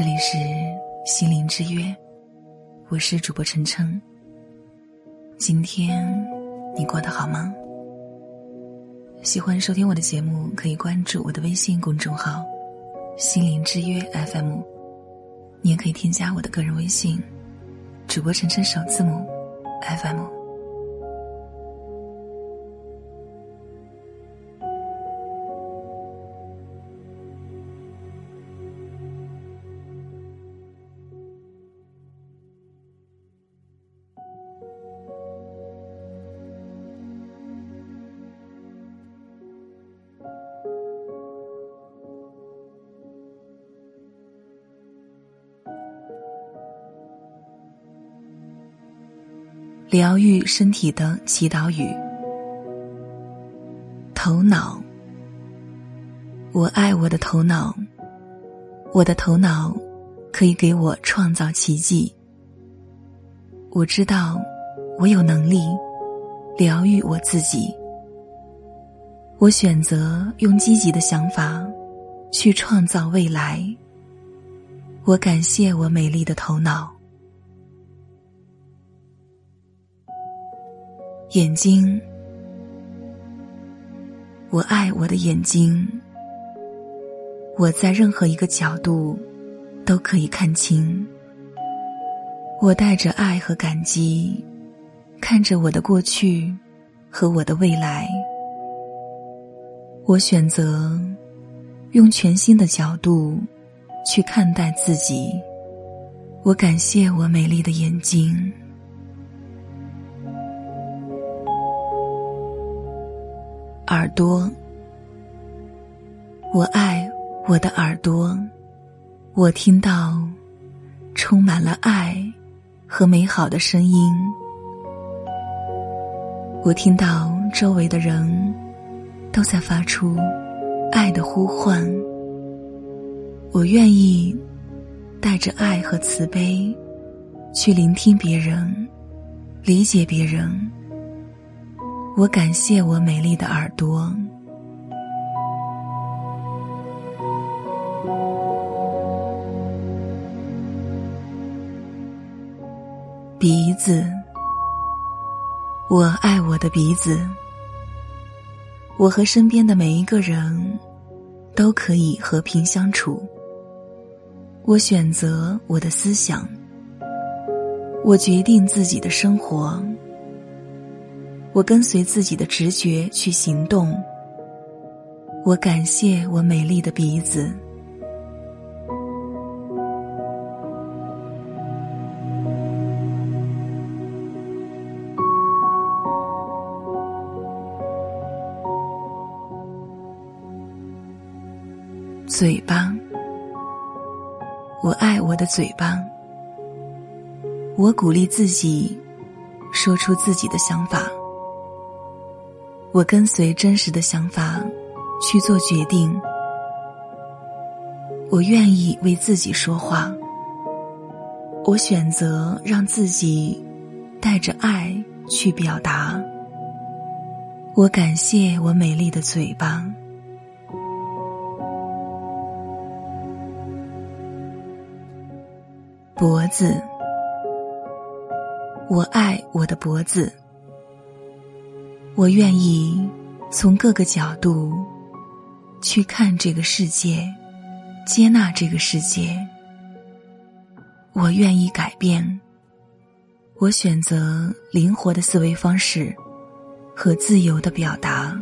这里是心灵之约，我是主播晨晨。今天你过得好吗？喜欢收听我的节目，可以关注我的微信公众号“心灵之约 FM”，你也可以添加我的个人微信“主播晨晨首字母 FM”。疗愈身体的祈祷语。头脑，我爱我的头脑。我的头脑可以给我创造奇迹。我知道，我有能力疗愈我自己。我选择用积极的想法去创造未来。我感谢我美丽的头脑。眼睛，我爱我的眼睛。我在任何一个角度都可以看清。我带着爱和感激，看着我的过去和我的未来。我选择用全新的角度去看待自己。我感谢我美丽的眼睛。耳朵，我爱我的耳朵，我听到充满了爱和美好的声音，我听到周围的人都在发出爱的呼唤，我愿意带着爱和慈悲去聆听别人，理解别人。我感谢我美丽的耳朵，鼻子，我爱我的鼻子。我和身边的每一个人都可以和平相处。我选择我的思想，我决定自己的生活。我跟随自己的直觉去行动。我感谢我美丽的鼻子。嘴巴，我爱我的嘴巴。我鼓励自己，说出自己的想法。我跟随真实的想法去做决定，我愿意为自己说话。我选择让自己带着爱去表达。我感谢我美丽的嘴巴，脖子，我爱我的脖子。我愿意从各个角度去看这个世界，接纳这个世界。我愿意改变。我选择灵活的思维方式和自由的表达。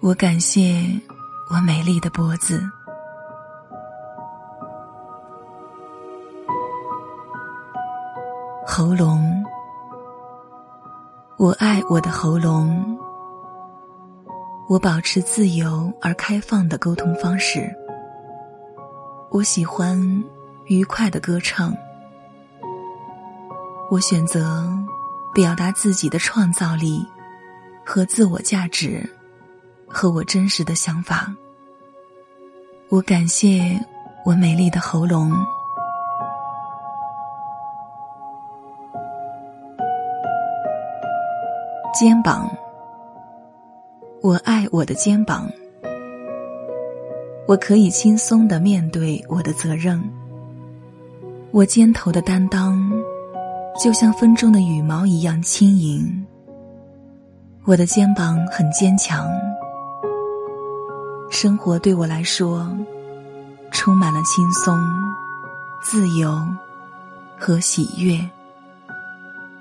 我感谢我美丽的脖子，喉咙。我爱我的喉咙，我保持自由而开放的沟通方式。我喜欢愉快的歌唱。我选择表达自己的创造力和自我价值，和我真实的想法。我感谢我美丽的喉咙。肩膀，我爱我的肩膀。我可以轻松的面对我的责任。我肩头的担当，就像风中的羽毛一样轻盈。我的肩膀很坚强。生活对我来说，充满了轻松、自由和喜悦。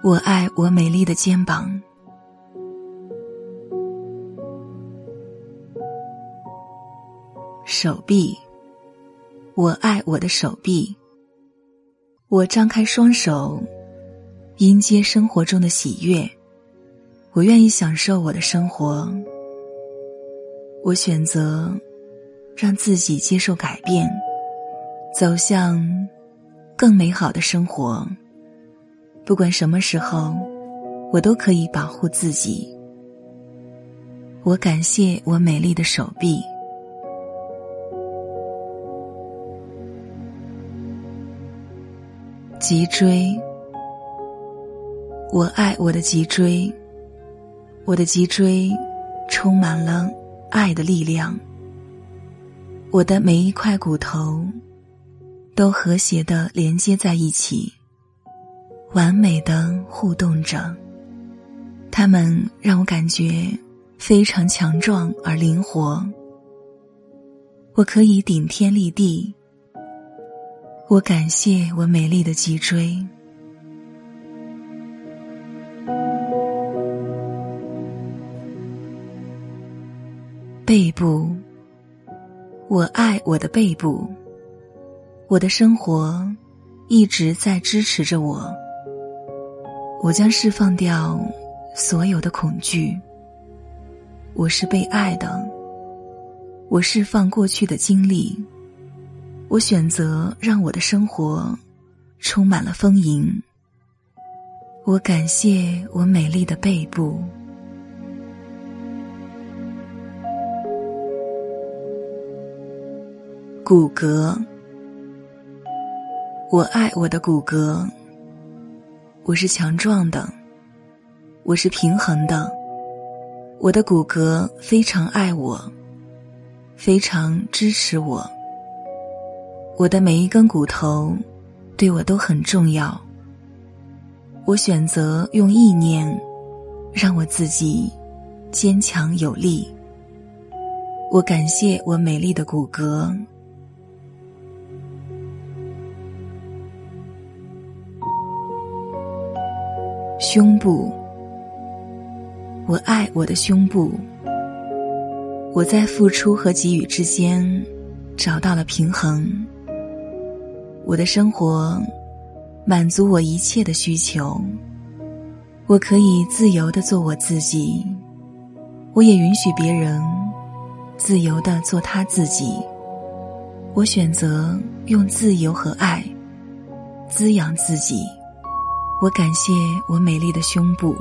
我爱我美丽的肩膀。手臂，我爱我的手臂。我张开双手，迎接生活中的喜悦。我愿意享受我的生活。我选择让自己接受改变，走向更美好的生活。不管什么时候，我都可以保护自己。我感谢我美丽的手臂。脊椎，我爱我的脊椎。我的脊椎充满了爱的力量。我的每一块骨头都和谐的连接在一起，完美的互动着。它们让我感觉非常强壮而灵活。我可以顶天立地。我感谢我美丽的脊椎，背部。我爱我的背部，我的生活一直在支持着我。我将释放掉所有的恐惧。我是被爱的，我释放过去的经历。我选择让我的生活充满了丰盈。我感谢我美丽的背部，骨骼。我爱我的骨骼。我是强壮的，我是平衡的。我的骨骼非常爱我，非常支持我。我的每一根骨头，对我都很重要。我选择用意念，让我自己坚强有力。我感谢我美丽的骨骼，胸部。我爱我的胸部。我在付出和给予之间找到了平衡。我的生活满足我一切的需求，我可以自由的做我自己，我也允许别人自由的做他自己。我选择用自由和爱滋养自己。我感谢我美丽的胸部、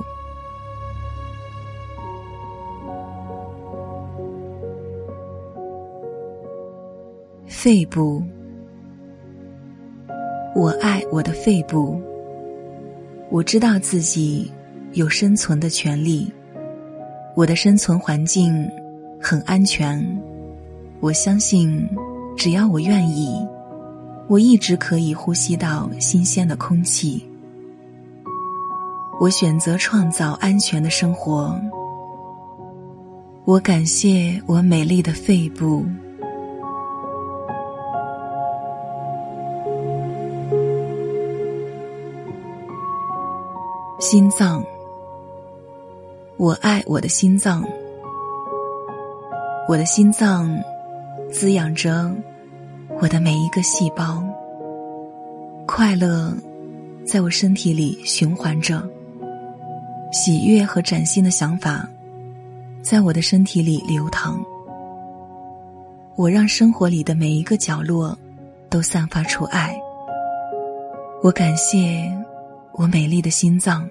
肺部。我爱我的肺部。我知道自己有生存的权利，我的生存环境很安全。我相信，只要我愿意，我一直可以呼吸到新鲜的空气。我选择创造安全的生活。我感谢我美丽的肺部。心脏，我爱我的心脏。我的心脏滋养着我的每一个细胞，快乐在我身体里循环着，喜悦和崭新的想法在我的身体里流淌。我让生活里的每一个角落都散发出爱。我感谢我美丽的心脏。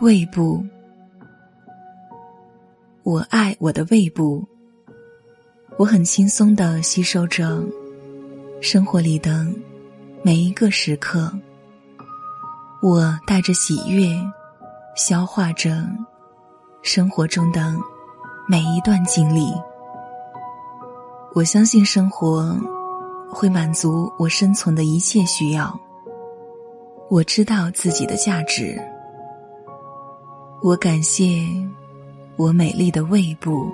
胃部，我爱我的胃部。我很轻松的吸收着生活里的每一个时刻。我带着喜悦，消化着生活中的每一段经历。我相信生活会满足我生存的一切需要。我知道自己的价值。我感谢我美丽的胃部。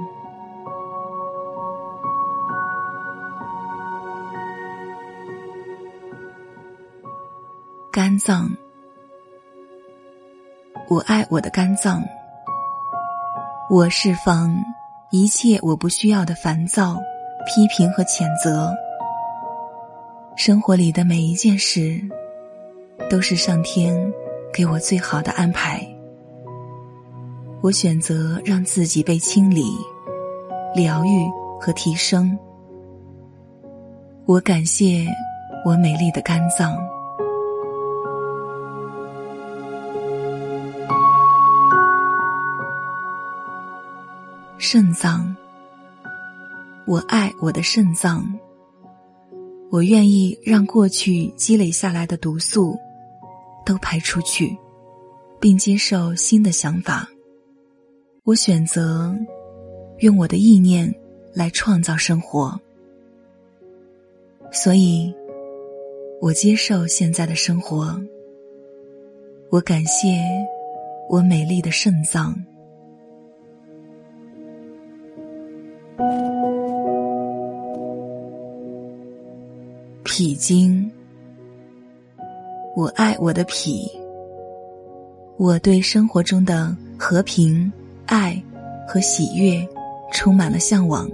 肝脏，我爱我的肝脏。我释放一切我不需要的烦躁、批评和谴责。生活里的每一件事，都是上天给我最好的安排。我选择让自己被清理、疗愈和提升。我感谢我美丽的肝脏。肾脏，我爱我的肾脏。我愿意让过去积累下来的毒素都排出去，并接受新的想法。我选择用我的意念来创造生活，所以，我接受现在的生活。我感谢我美丽的肾脏。脾经，我爱我的脾。我对生活中的和平、爱和喜悦充满了向往。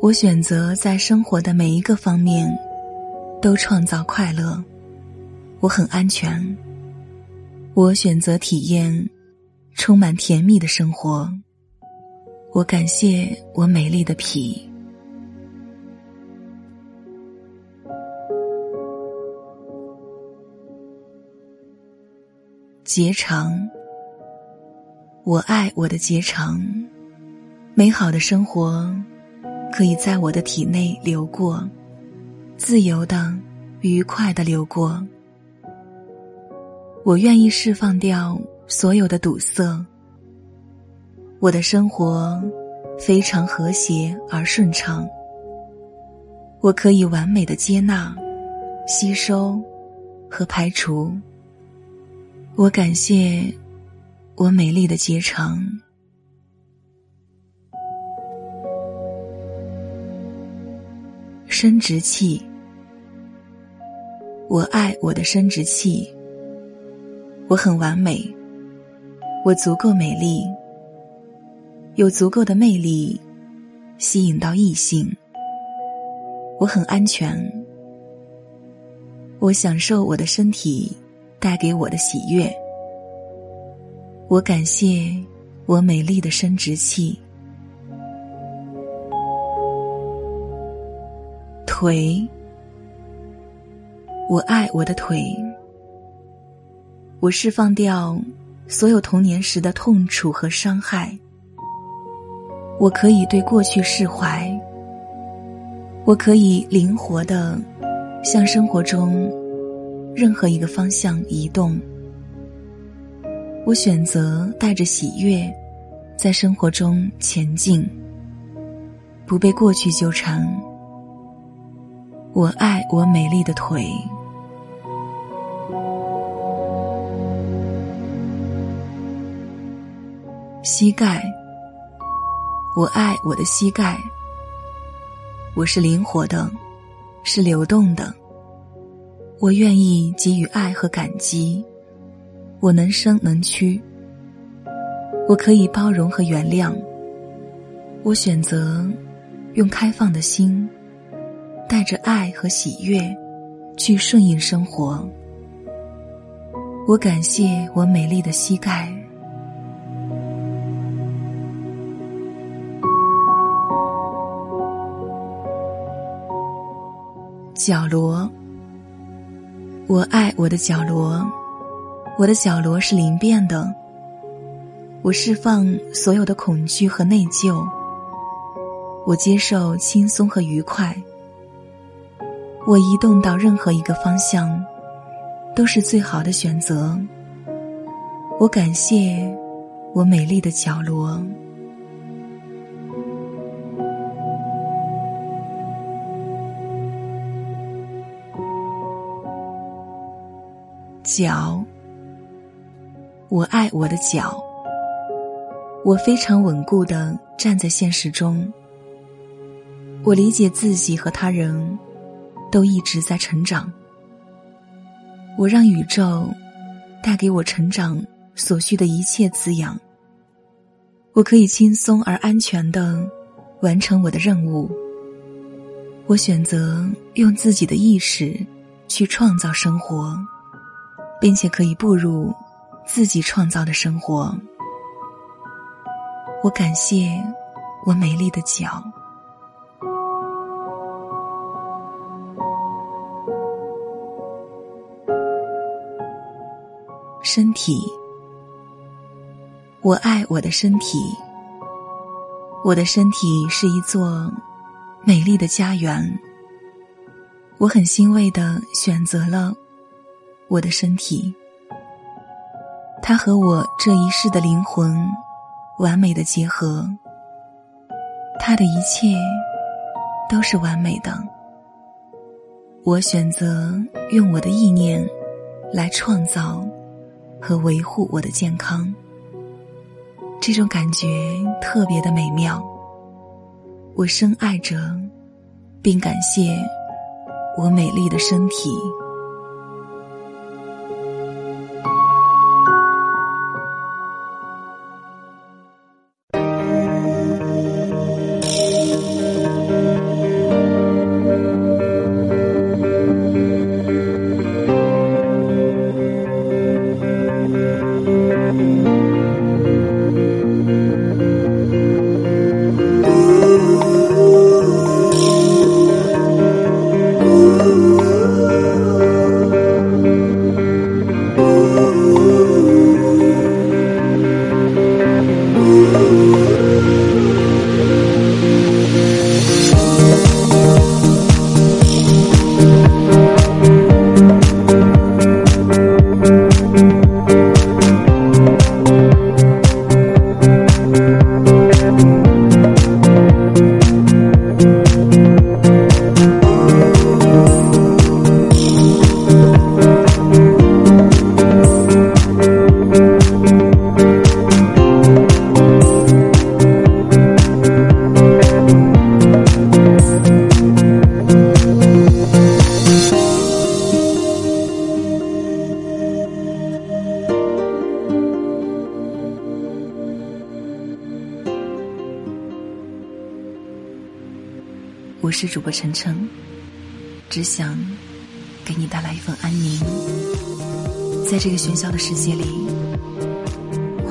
我选择在生活的每一个方面都创造快乐。我很安全。我选择体验充满甜蜜的生活。我感谢我美丽的脾。结肠，我爱我的结肠，美好的生活可以在我的体内流过，自由的、愉快的流过。我愿意释放掉所有的堵塞，我的生活非常和谐而顺畅。我可以完美的接纳、吸收和排除。我感谢我美丽的结肠，生殖器。我爱我的生殖器，我很完美，我足够美丽，有足够的魅力，吸引到异性。我很安全，我享受我的身体。带给我的喜悦，我感谢我美丽的生殖器。腿，我爱我的腿。我释放掉所有童年时的痛楚和伤害。我可以对过去释怀。我可以灵活的向生活中。任何一个方向移动，我选择带着喜悦，在生活中前进，不被过去纠缠。我爱我美丽的腿，膝盖。我爱我的膝盖，我是灵活的，是流动的。我愿意给予爱和感激，我能伸能屈，我可以包容和原谅。我选择用开放的心，带着爱和喜悦去顺应生活。我感谢我美丽的膝盖，角落。我爱我的角落，我的角落是灵便的。我释放所有的恐惧和内疚，我接受轻松和愉快。我移动到任何一个方向，都是最好的选择。我感谢我美丽的角落。脚，我爱我的脚。我非常稳固的站在现实中。我理解自己和他人，都一直在成长。我让宇宙带给我成长所需的一切滋养。我可以轻松而安全的完成我的任务。我选择用自己的意识去创造生活。并且可以步入自己创造的生活。我感谢我美丽的脚，身体。我爱我的身体。我的身体是一座美丽的家园。我很欣慰的选择了。我的身体，他和我这一世的灵魂完美的结合。他的一切都是完美的。我选择用我的意念来创造和维护我的健康。这种感觉特别的美妙。我深爱着，并感谢我美丽的身体。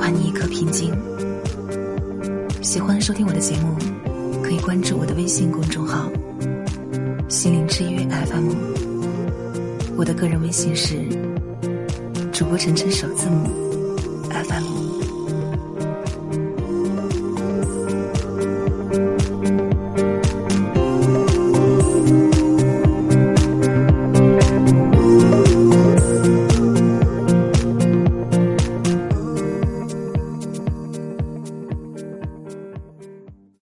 还你一颗平静。喜欢收听我的节目，可以关注我的微信公众号“心灵之约 FM”，我的个人微信是主播晨晨首字母 FM。